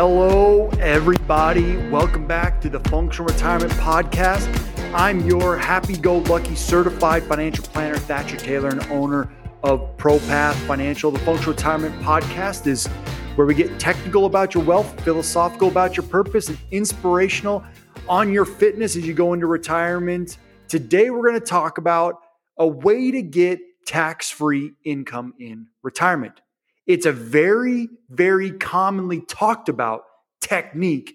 Hello, everybody. Welcome back to the Functional Retirement Podcast. I'm your happy go lucky certified financial planner, Thatcher Taylor, and owner of ProPath Financial. The Functional Retirement Podcast is where we get technical about your wealth, philosophical about your purpose, and inspirational on your fitness as you go into retirement. Today, we're going to talk about a way to get tax free income in retirement. It's a very, very commonly talked about technique,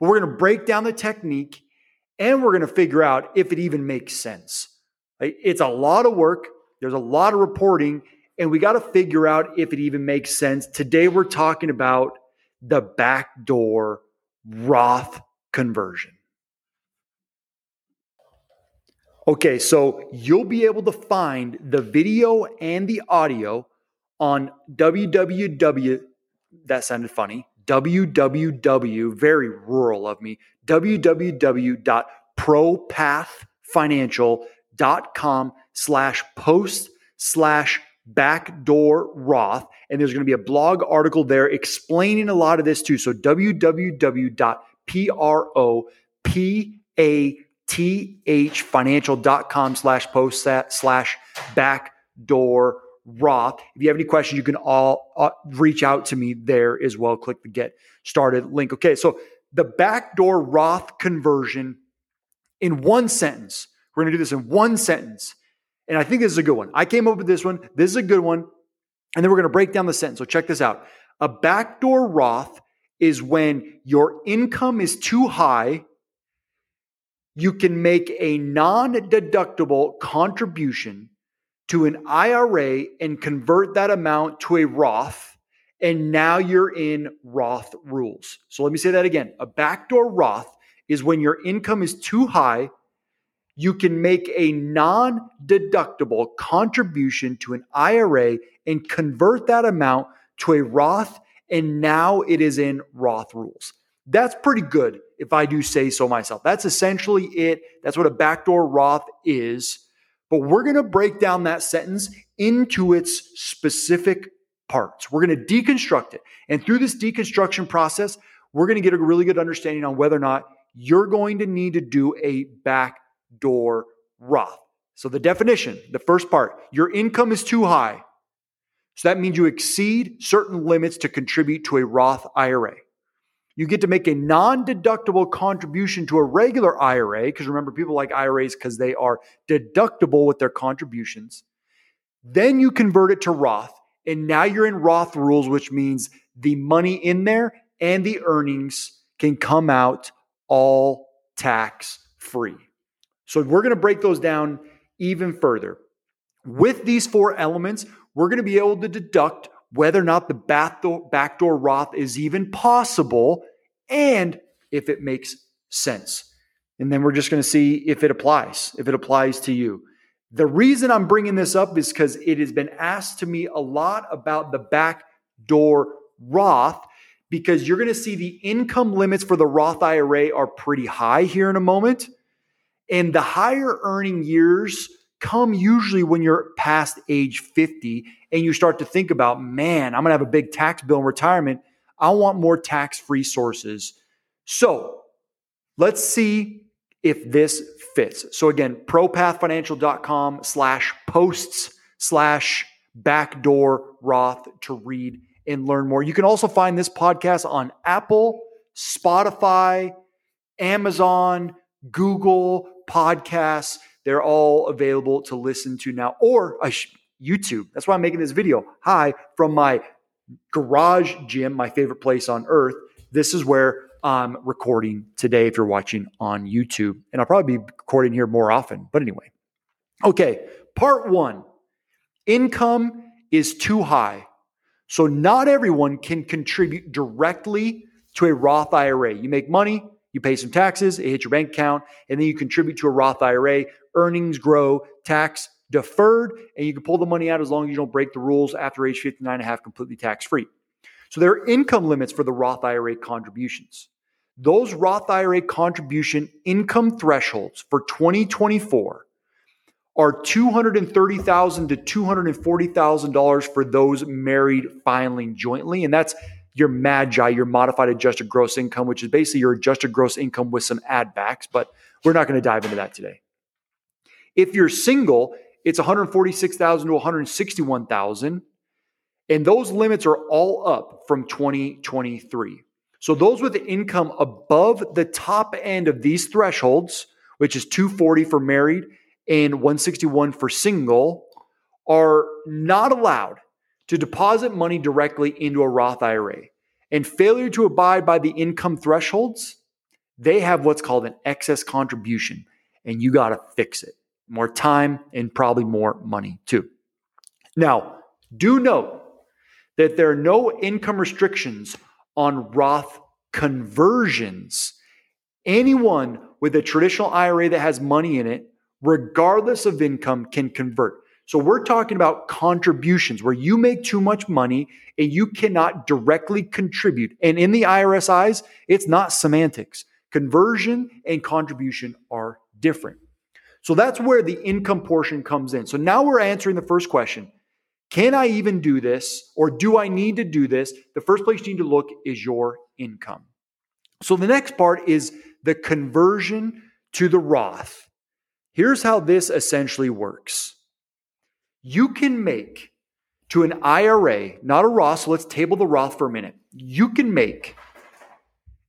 but we're going to break down the technique and we're going to figure out if it even makes sense. It's a lot of work, there's a lot of reporting, and we got to figure out if it even makes sense. Today, we're talking about the backdoor Roth conversion. Okay, so you'll be able to find the video and the audio on www. That sounded funny. www. Very rural of me. www.propathfinancial.com slash post slash backdoor Roth. And there's going to be a blog article there explaining a lot of this too. So www.propa thfinancial.com slash post slash backdoor Roth. If you have any questions, you can all uh, reach out to me there as well. Click the get started link. Okay, so the backdoor Roth conversion in one sentence. We're going to do this in one sentence. And I think this is a good one. I came up with this one. This is a good one. And then we're going to break down the sentence. So check this out. A backdoor Roth is when your income is too high you can make a non deductible contribution to an IRA and convert that amount to a Roth. And now you're in Roth rules. So let me say that again. A backdoor Roth is when your income is too high. You can make a non deductible contribution to an IRA and convert that amount to a Roth. And now it is in Roth rules. That's pretty good if I do say so myself. That's essentially it. That's what a backdoor Roth is. But we're going to break down that sentence into its specific parts. We're going to deconstruct it. And through this deconstruction process, we're going to get a really good understanding on whether or not you're going to need to do a backdoor Roth. So, the definition, the first part, your income is too high. So that means you exceed certain limits to contribute to a Roth IRA. You get to make a non deductible contribution to a regular IRA, because remember, people like IRAs because they are deductible with their contributions. Then you convert it to Roth, and now you're in Roth rules, which means the money in there and the earnings can come out all tax free. So we're going to break those down even further. With these four elements, we're going to be able to deduct whether or not the backdoor, Roth is even possible and if it makes sense. And then we're just going to see if it applies, if it applies to you. The reason I'm bringing this up is because it has been asked to me a lot about the backdoor Roth because you're going to see the income limits for the Roth IRA are pretty high here in a moment. And the higher earning years come usually when you're past age 50 and you start to think about, man, I'm going to have a big tax bill in retirement. I want more tax free sources. So let's see if this fits. So again, propathfinancial.com slash posts slash backdoor Roth to read and learn more. You can also find this podcast on Apple, Spotify, Amazon, Google Podcasts. They're all available to listen to now, or YouTube. That's why I'm making this video. Hi from my garage gym, my favorite place on earth. This is where I'm recording today if you're watching on YouTube. And I'll probably be recording here more often. But anyway, okay, part one income is too high. So not everyone can contribute directly to a Roth IRA. You make money, you pay some taxes, it hits your bank account, and then you contribute to a Roth IRA. Earnings grow, tax deferred, and you can pull the money out as long as you don't break the rules after age 59 and a half, completely tax free. So there are income limits for the Roth IRA contributions. Those Roth IRA contribution income thresholds for 2024 are $230,000 to $240,000 for those married filing jointly. And that's your magi, your modified adjusted gross income, which is basically your adjusted gross income with some add backs, but we're not going to dive into that today. If you're single, it's 146,000 to 161,000 and those limits are all up from 2023. So those with income above the top end of these thresholds, which is 240 for married and 161 for single, are not allowed to deposit money directly into a Roth IRA. And failure to abide by the income thresholds, they have what's called an excess contribution, and you got to fix it. More time and probably more money too. Now, do note that there are no income restrictions on Roth conversions. Anyone with a traditional IRA that has money in it, regardless of income, can convert. So we're talking about contributions where you make too much money and you cannot directly contribute. And in the IRS eyes, it's not semantics. Conversion and contribution are different. So that's where the income portion comes in. So now we're answering the first question Can I even do this or do I need to do this? The first place you need to look is your income. So the next part is the conversion to the Roth. Here's how this essentially works you can make to an IRA, not a Roth, so let's table the Roth for a minute. You can make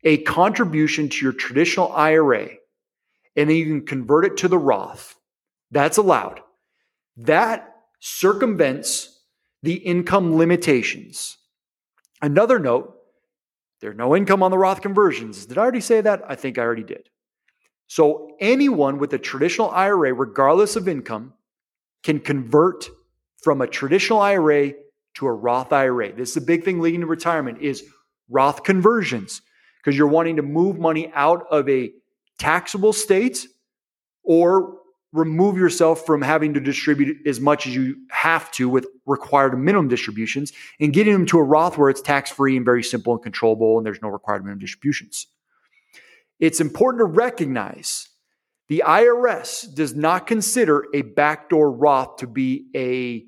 a contribution to your traditional IRA and then you can convert it to the Roth. That's allowed. That circumvents the income limitations. Another note there's no income on the Roth conversions. Did I already say that? I think I already did. So anyone with a traditional IRA, regardless of income, can convert from a traditional IRA to a Roth IRA. This is a big thing leading to retirement is Roth conversions because you're wanting to move money out of a taxable state or remove yourself from having to distribute as much as you have to with required minimum distributions and getting them to a Roth where it's tax free and very simple and controllable and there's no required minimum distributions. It's important to recognize the IRS does not consider a backdoor Roth to be a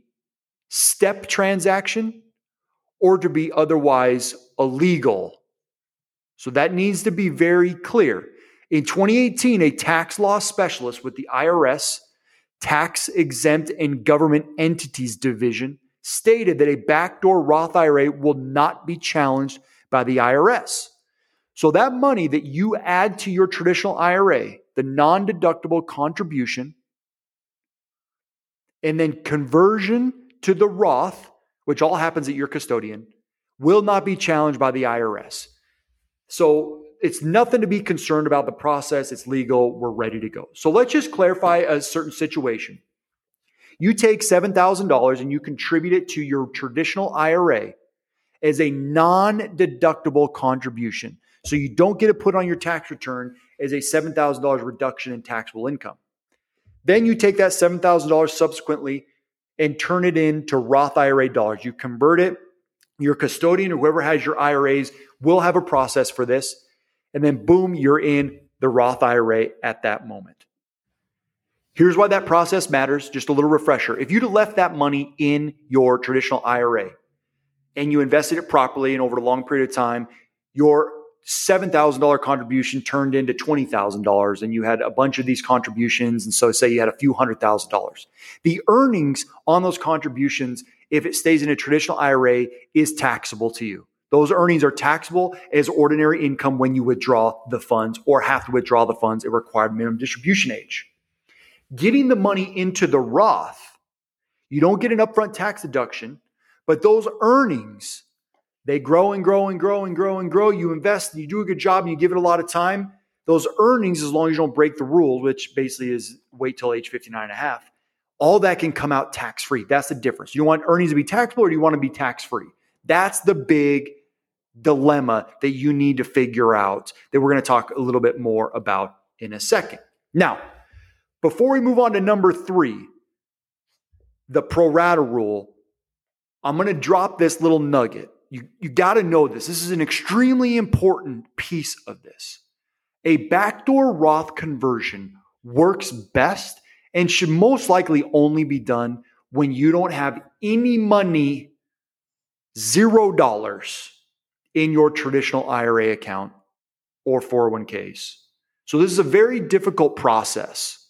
step transaction or to be otherwise illegal. So that needs to be very clear. In 2018, a tax law specialist with the IRS Tax Exempt and Government Entities Division stated that a backdoor Roth IRA will not be challenged by the IRS. So that money that you add to your traditional IRA, the non deductible contribution, and then conversion to the Roth, which all happens at your custodian, will not be challenged by the IRS. So it's nothing to be concerned about. The process, it's legal. We're ready to go. So let's just clarify a certain situation. You take $7,000 and you contribute it to your traditional IRA as a non deductible contribution. So you don't get it put on your tax return as a $7,000 reduction in taxable income. Then you take that $7,000 subsequently and turn it into Roth IRA dollars. You convert it. Your custodian or whoever has your IRAs will have a process for this and then boom, you're in the Roth IRA at that moment. Here's why that process matters. Just a little refresher. If you'd have left that money in your traditional IRA and you invested it properly and over a long period of time, your $7,000 contribution turned into $20,000 and you had a bunch of these contributions. And so say you had a few hundred thousand dollars. The earnings on those contributions, if it stays in a traditional IRA, is taxable to you. Those earnings are taxable as ordinary income when you withdraw the funds or have to withdraw the funds at required minimum distribution age. Getting the money into the Roth, you don't get an upfront tax deduction, but those earnings, they grow and grow and grow and grow and grow. You invest and you do a good job and you give it a lot of time. Those earnings, as long as you don't break the rule, which basically is wait till age 59 and a half, all that can come out tax free. That's the difference. You want earnings to be taxable or do you want to be tax free? That's the big dilemma that you need to figure out that we're going to talk a little bit more about in a second. Now, before we move on to number three, the pro rata rule, I'm going to drop this little nugget. You, you got to know this. This is an extremely important piece of this. A backdoor Roth conversion works best and should most likely only be done when you don't have any money, zero dollars in your traditional IRA account or 401ks. So this is a very difficult process.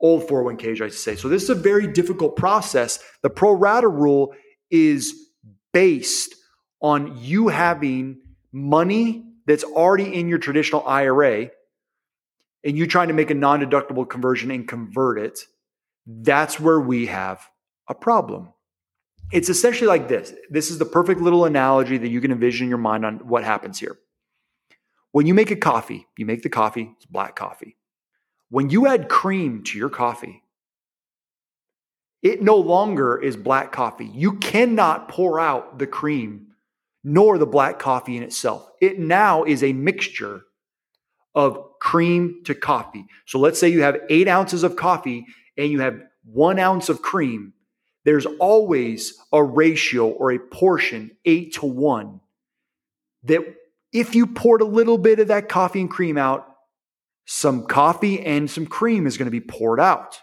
Old 401ks, I say. So this is a very difficult process. The pro rata rule is based on you having money that's already in your traditional IRA and you trying to make a non deductible conversion and convert it. That's where we have a problem. It's essentially like this. This is the perfect little analogy that you can envision in your mind on what happens here. When you make a coffee, you make the coffee, it's black coffee. When you add cream to your coffee, it no longer is black coffee. You cannot pour out the cream nor the black coffee in itself. It now is a mixture of cream to coffee. So let's say you have eight ounces of coffee and you have one ounce of cream there's always a ratio or a portion, eight to one, that if you poured a little bit of that coffee and cream out, some coffee and some cream is going to be poured out.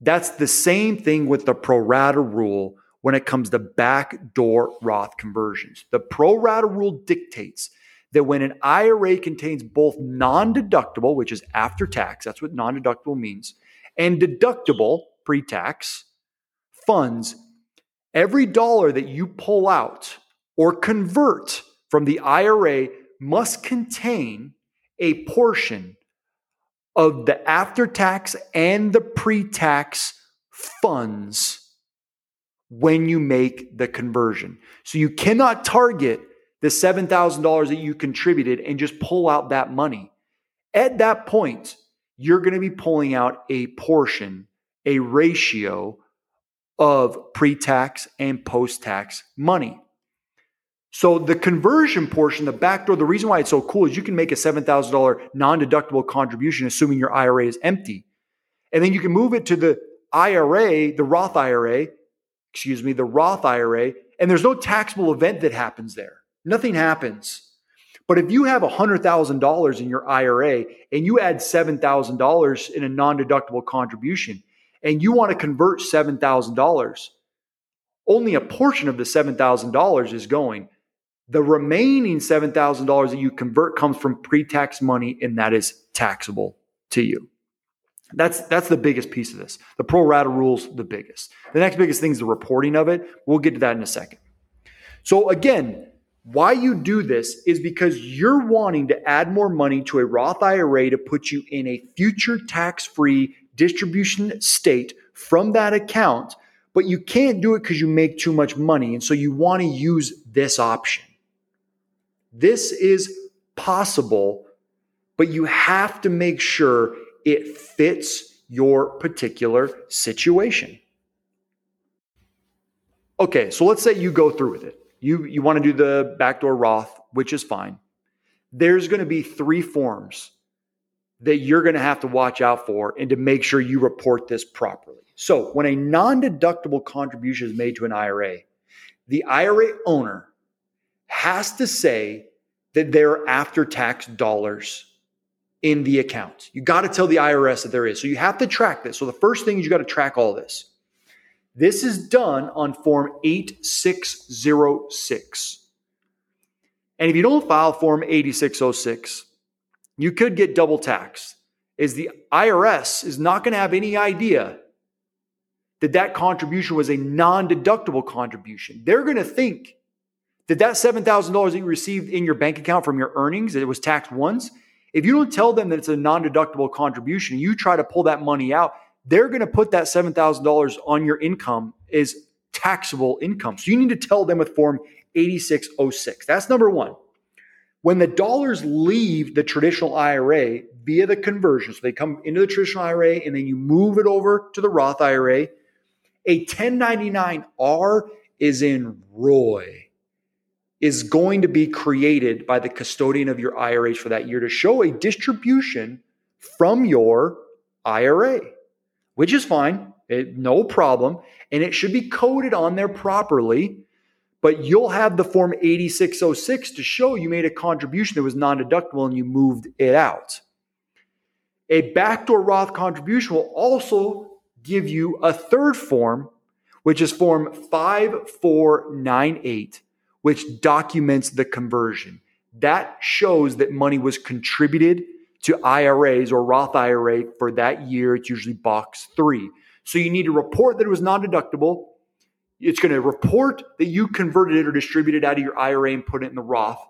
That's the same thing with the pro rata rule when it comes to backdoor Roth conversions. The pro rata rule dictates that when an IRA contains both non deductible, which is after tax, that's what non deductible means, and deductible, pre tax, funds, every dollar that you pull out or convert from the IRA must contain a portion of the after tax and the pre tax funds when you make the conversion. So you cannot target the $7,000 that you contributed and just pull out that money. At that point, you're going to be pulling out a portion, a ratio of pre tax and post tax money. So the conversion portion, the backdoor, the reason why it's so cool is you can make a $7,000 non deductible contribution, assuming your IRA is empty. And then you can move it to the IRA, the Roth IRA, excuse me, the Roth IRA, and there's no taxable event that happens there. Nothing happens. But if you have $100,000 in your IRA and you add $7,000 in a non deductible contribution, and you want to convert $7,000, only a portion of the $7,000 is going. The remaining $7,000 that you convert comes from pre tax money, and that is taxable to you. That's, that's the biggest piece of this. The pro rata rule's the biggest. The next biggest thing is the reporting of it. We'll get to that in a second. So, again, why you do this is because you're wanting to add more money to a Roth IRA to put you in a future tax free distribution state from that account, but you can't do it because you make too much money. And so you want to use this option. This is possible, but you have to make sure it fits your particular situation. Okay, so let's say you go through with it. You, you want to do the backdoor Roth, which is fine. There's going to be three forms that you're going to have to watch out for and to make sure you report this properly. So, when a non deductible contribution is made to an IRA, the IRA owner has to say that there are after tax dollars in the account. You got to tell the IRS that there is. So, you have to track this. So, the first thing is you got to track all this. This is done on Form 8606. And if you don't file Form 8606, you could get double taxed. Is the IRS is not going to have any idea that that contribution was a non-deductible contribution. They're going to think that that $7,000 that you received in your bank account from your earnings that it was taxed once, if you don't tell them that it's a non-deductible contribution, you try to pull that money out, they're going to put that $7,000 on your income as taxable income. So you need to tell them with form 8606. That's number 1. When the dollars leave the traditional IRA via the conversion, so they come into the traditional IRA and then you move it over to the Roth IRA, a 1099R is in Roy is going to be created by the custodian of your IRAs for that year to show a distribution from your IRA, which is fine, it, no problem. And it should be coded on there properly but you'll have the form 8606 to show you made a contribution that was non deductible and you moved it out. A backdoor Roth contribution will also give you a third form, which is form 5498, which documents the conversion. That shows that money was contributed to IRAs or Roth IRA for that year. It's usually box three. So you need to report that it was non deductible. It's going to report that you converted it or distributed out of your IRA and put it in the Roth.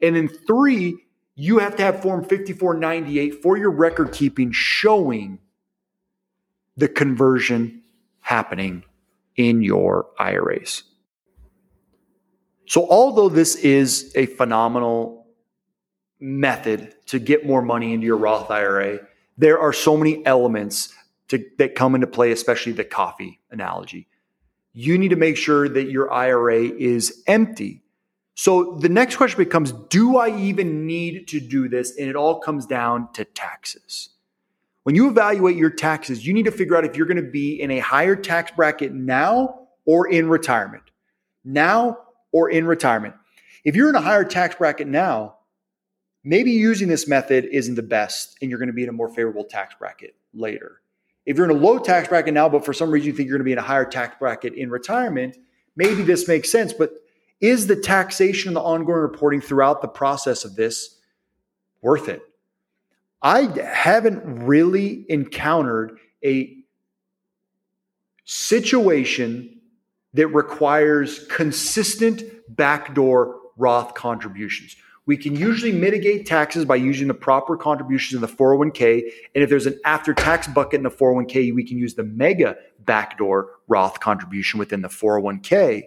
And then three, you have to have Form 5498 for your record keeping showing the conversion happening in your IRAs. So, although this is a phenomenal method to get more money into your Roth IRA, there are so many elements to, that come into play, especially the coffee analogy. You need to make sure that your IRA is empty. So the next question becomes Do I even need to do this? And it all comes down to taxes. When you evaluate your taxes, you need to figure out if you're going to be in a higher tax bracket now or in retirement. Now or in retirement. If you're in a higher tax bracket now, maybe using this method isn't the best and you're going to be in a more favorable tax bracket later. If you're in a low tax bracket now, but for some reason you think you're going to be in a higher tax bracket in retirement, maybe this makes sense. But is the taxation and the ongoing reporting throughout the process of this worth it? I haven't really encountered a situation that requires consistent backdoor Roth contributions. We can usually mitigate taxes by using the proper contributions in the 401k. And if there's an after tax bucket in the 401k, we can use the mega backdoor Roth contribution within the 401k.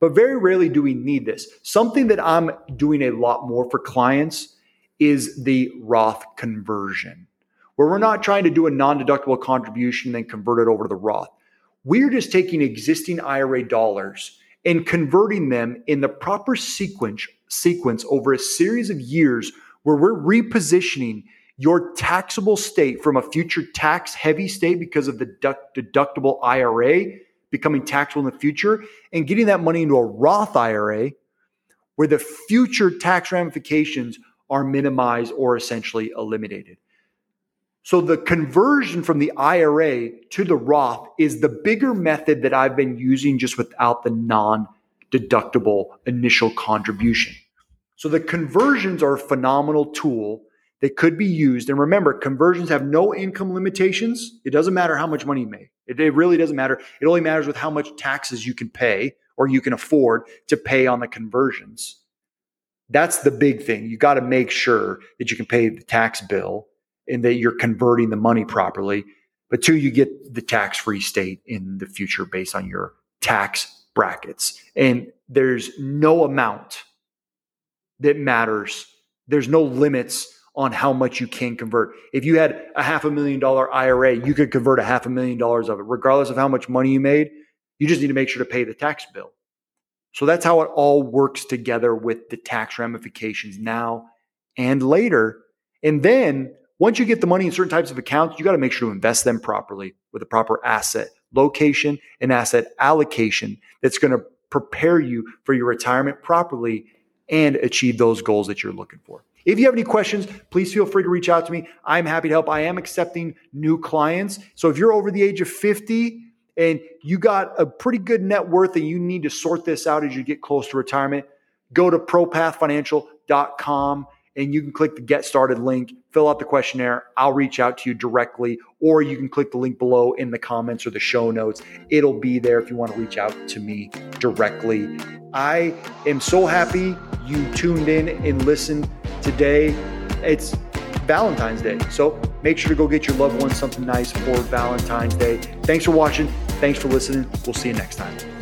But very rarely do we need this. Something that I'm doing a lot more for clients is the Roth conversion, where we're not trying to do a non deductible contribution and then convert it over to the Roth. We're just taking existing IRA dollars and converting them in the proper sequence sequence over a series of years where we're repositioning your taxable state from a future tax heavy state because of the deductible IRA becoming taxable in the future and getting that money into a Roth IRA where the future tax ramifications are minimized or essentially eliminated. So the conversion from the IRA to the Roth is the bigger method that I've been using just without the non deductible initial contribution. So the conversions are a phenomenal tool that could be used. And remember, conversions have no income limitations. It doesn't matter how much money you make. It, it really doesn't matter. It only matters with how much taxes you can pay or you can afford to pay on the conversions. That's the big thing. You got to make sure that you can pay the tax bill and that you're converting the money properly. But two, you get the tax free state in the future based on your tax brackets. And there's no amount that matters. There's no limits on how much you can convert. If you had a half a million dollar IRA, you could convert a half a million dollars of it, regardless of how much money you made. You just need to make sure to pay the tax bill. So that's how it all works together with the tax ramifications now and later. And then once you get the money in certain types of accounts, you got to make sure to invest them properly with a proper asset location and asset allocation that's going to prepare you for your retirement properly and achieve those goals that you're looking for. If you have any questions, please feel free to reach out to me. I'm happy to help. I am accepting new clients. So if you're over the age of 50 and you got a pretty good net worth and you need to sort this out as you get close to retirement, go to propathfinancial.com and you can click the get started link, fill out the questionnaire. I'll reach out to you directly, or you can click the link below in the comments or the show notes. It'll be there if you want to reach out to me directly. I am so happy you tuned in and listened today. It's Valentine's Day. So make sure to go get your loved ones something nice for Valentine's Day. Thanks for watching. Thanks for listening. We'll see you next time.